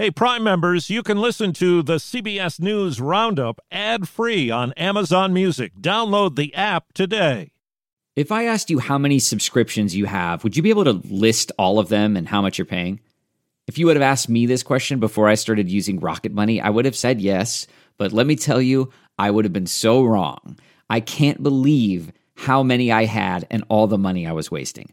Hey, Prime members, you can listen to the CBS News Roundup ad free on Amazon Music. Download the app today. If I asked you how many subscriptions you have, would you be able to list all of them and how much you're paying? If you would have asked me this question before I started using Rocket Money, I would have said yes. But let me tell you, I would have been so wrong. I can't believe how many I had and all the money I was wasting.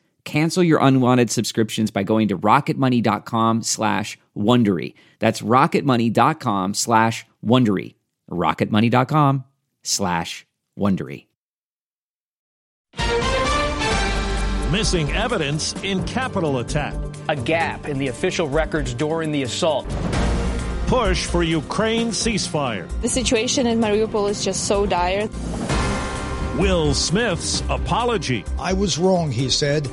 Cancel your unwanted subscriptions by going to rocketmoney.com slash Wondery. That's rocketmoney.com slash Wondery. rocketmoney.com slash Wondery. Missing evidence in Capitol attack. A gap in the official records during the assault. Push for Ukraine ceasefire. The situation in Mariupol is just so dire. Will Smith's apology. I was wrong, he said.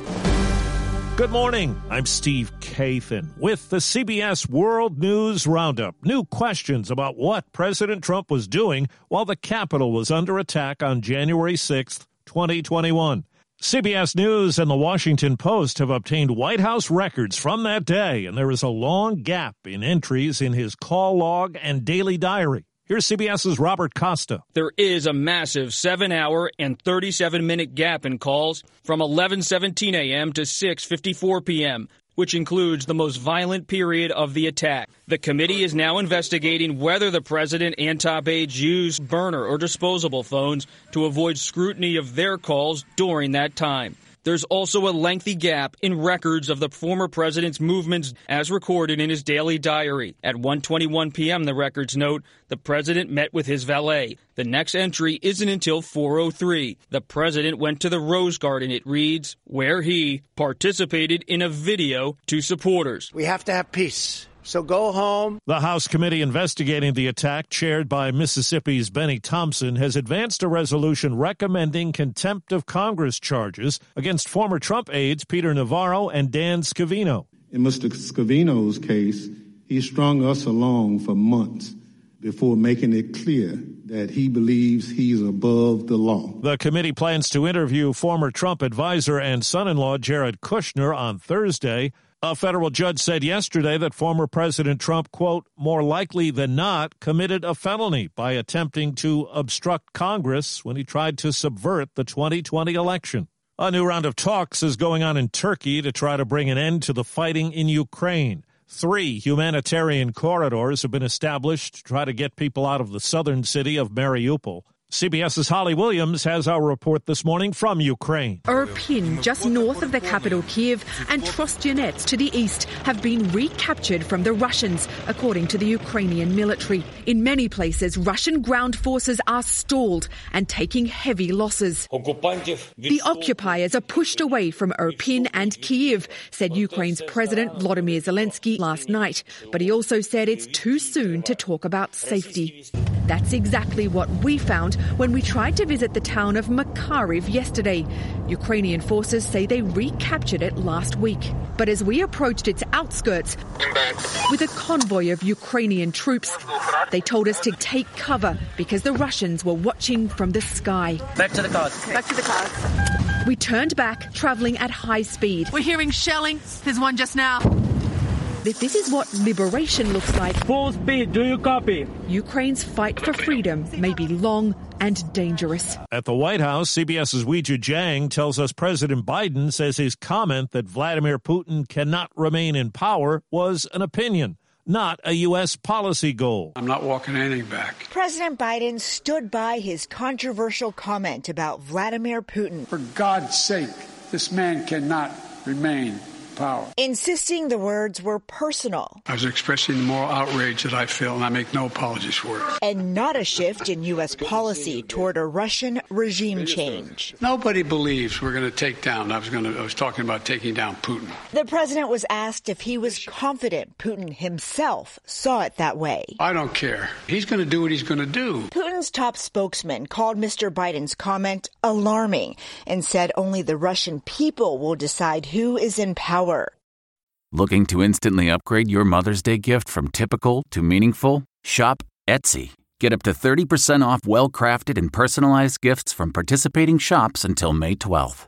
Good morning. I'm Steve Kathan with the CBS World News Roundup. New questions about what President Trump was doing while the Capitol was under attack on January 6th, 2021. CBS News and the Washington Post have obtained White House records from that day, and there is a long gap in entries in his call log and daily diary. Here's CBS's Robert Costa. There is a massive 7 hour and 37 minute gap in calls from 11:17 a.m. to 6:54 p.m., which includes the most violent period of the attack. The committee is now investigating whether the president and top aides used burner or disposable phones to avoid scrutiny of their calls during that time. There's also a lengthy gap in records of the former president's movements as recorded in his daily diary. At 1:21 p.m., the records note the president met with his valet. The next entry isn't until 4:03. The president went to the Rose Garden, it reads, where he participated in a video to supporters. We have to have peace. So go home. The House committee investigating the attack, chaired by Mississippi's Benny Thompson, has advanced a resolution recommending contempt of Congress charges against former Trump aides Peter Navarro and Dan Scavino. In Mr. Scavino's case, he strung us along for months before making it clear that he believes he's above the law. The committee plans to interview former Trump advisor and son in law Jared Kushner on Thursday. A federal judge said yesterday that former President Trump, quote, more likely than not, committed a felony by attempting to obstruct Congress when he tried to subvert the 2020 election. A new round of talks is going on in Turkey to try to bring an end to the fighting in Ukraine. Three humanitarian corridors have been established to try to get people out of the southern city of Mariupol. CBS's Holly Williams has our report this morning from Ukraine. Irpin, just north of the capital Kiev, and Trostyanets to the east have been recaptured from the Russians, according to the Ukrainian military. In many places, Russian ground forces are stalled and taking heavy losses. The occupiers are pushed away from Irpin and Kiev, said Ukraine's President Vladimir Zelensky last night. But he also said it's too soon to talk about safety. That's exactly what we found when we tried to visit the town of Makariv yesterday. Ukrainian forces say they recaptured it last week. But as we approached its outskirts with a convoy of Ukrainian troops, they told us to take cover because the Russians were watching from the sky. Back to the cars. Back to the cars. We turned back, traveling at high speed. We're hearing shelling. There's one just now. That this is what liberation looks like. Full speed, do you copy? Ukraine's fight for freedom may be long and dangerous. At the White House, CBS's Weijia Jiang tells us President Biden says his comment that Vladimir Putin cannot remain in power was an opinion not a U.S. policy goal. I'm not walking anything back. President Biden stood by his controversial comment about Vladimir Putin. For God's sake, this man cannot remain power. Insisting the words were personal. I was expressing the moral outrage that I feel, and I make no apologies for it. And not a shift in U.S. policy toward a Russian regime change. Nobody believes we're going to take down. I was going to. I was talking about taking down Putin. The president was asked if he was confident Putin himself saw it that way. I don't care. He's going to do what he's going to do. Putin's top spokesman called Mr. Biden's comment alarming and said only the Russian people will decide who is in power. Looking to instantly upgrade your Mother's Day gift from typical to meaningful? Shop Etsy. Get up to 30% off well crafted and personalized gifts from participating shops until May 12th.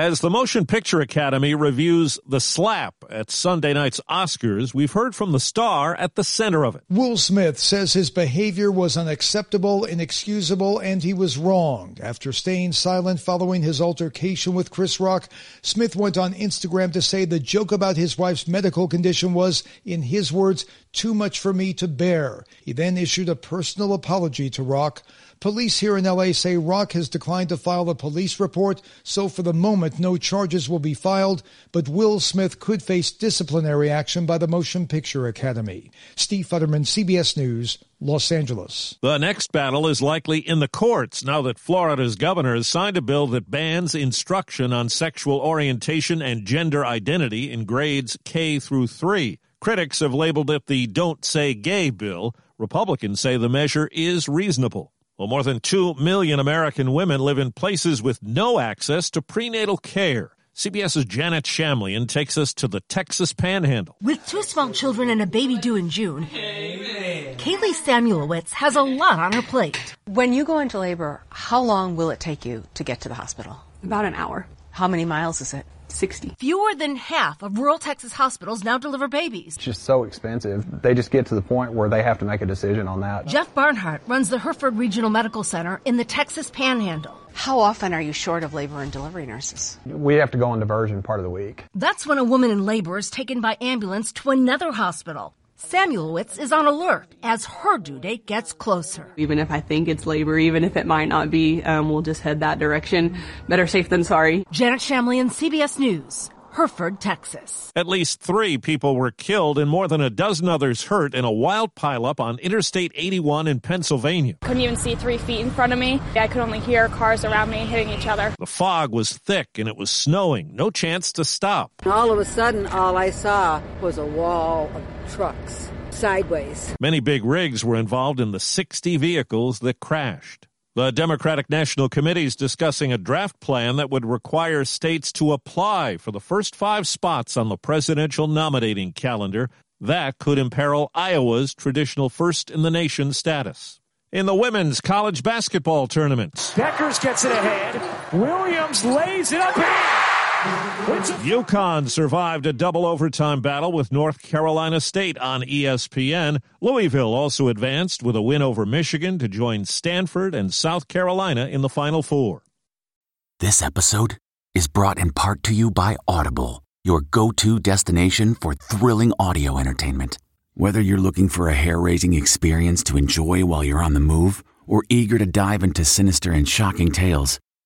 As the Motion Picture Academy reviews The Slap at Sunday night's Oscars, we've heard from the star at the center of it. Will Smith says his behavior was unacceptable, inexcusable, and he was wrong. After staying silent following his altercation with Chris Rock, Smith went on Instagram to say the joke about his wife's medical condition was, in his words, too much for me to bear. He then issued a personal apology to Rock. Police here in LA say Rock has declined to file a police report, so for the moment no charges will be filed, but Will Smith could face disciplinary action by the Motion Picture Academy. Steve Futterman, CBS News, Los Angeles. The next battle is likely in the courts now that Florida's governor has signed a bill that bans instruction on sexual orientation and gender identity in grades K through 3. Critics have labeled it the Don't Say Gay bill. Republicans say the measure is reasonable. Well, more than 2 million American women live in places with no access to prenatal care. CBS's Janet Shamlian takes us to the Texas Panhandle. With two small children and a baby due in June, Kaylee Samuelowitz has a lot on her plate. When you go into labor, how long will it take you to get to the hospital? About an hour. How many miles is it? 60. Fewer than half of rural Texas hospitals now deliver babies. It's just so expensive. They just get to the point where they have to make a decision on that. Jeff Barnhart runs the Hereford Regional Medical Center in the Texas Panhandle. How often are you short of labor and delivery nurses? We have to go on diversion part of the week. That's when a woman in labor is taken by ambulance to another hospital. Samuelowitz is on alert as her due date gets closer. Even if I think it's labor, even if it might not be, um, we'll just head that direction. Better safe than sorry. Janet Shamlian, CBS News. Hereford, Texas. At least three people were killed and more than a dozen others hurt in a wild pileup on Interstate 81 in Pennsylvania. Couldn't even see three feet in front of me. I could only hear cars around me hitting each other. The fog was thick and it was snowing. No chance to stop. All of a sudden, all I saw was a wall of trucks sideways. Many big rigs were involved in the 60 vehicles that crashed. The Democratic National Committee is discussing a draft plan that would require states to apply for the first five spots on the presidential nominating calendar. That could imperil Iowa's traditional first in the nation status. In the women's college basketball tournament, Deckers gets it ahead. Williams lays it up in. UConn survived a double overtime battle with North Carolina State on ESPN. Louisville also advanced with a win over Michigan to join Stanford and South Carolina in the Final Four. This episode is brought in part to you by Audible, your go to destination for thrilling audio entertainment. Whether you're looking for a hair raising experience to enjoy while you're on the move or eager to dive into sinister and shocking tales,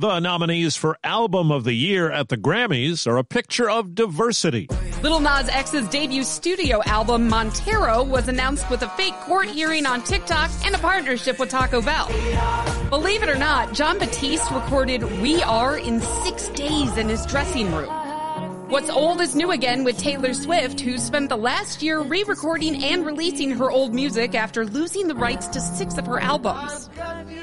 The nominees for Album of the Year at the Grammys are a picture of diversity. Lil Nas X's debut studio album, Montero, was announced with a fake court hearing on TikTok and a partnership with Taco Bell. Believe it or not, Jon Batiste recorded We Are in six days in his dressing room. What's old is new again with Taylor Swift, who spent the last year re-recording and releasing her old music after losing the rights to six of her albums.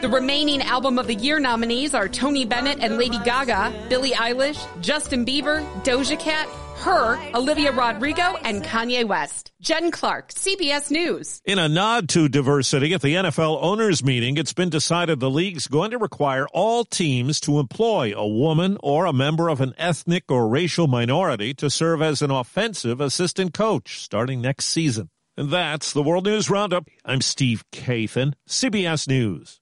The remaining Album of the Year nominees are Tony Bennett and Lady Gaga, Billie Eilish, Justin Bieber, Doja Cat, H.E.R., Olivia Rodrigo, and Kanye West. Jen Clark, CBS News. In a nod to diversity at the NFL owners meeting, it's been decided the league's going to require all teams to employ a woman or a member of an ethnic or racial minority to serve as an offensive assistant coach starting next season. And that's the World News Roundup. I'm Steve Kathan, CBS News.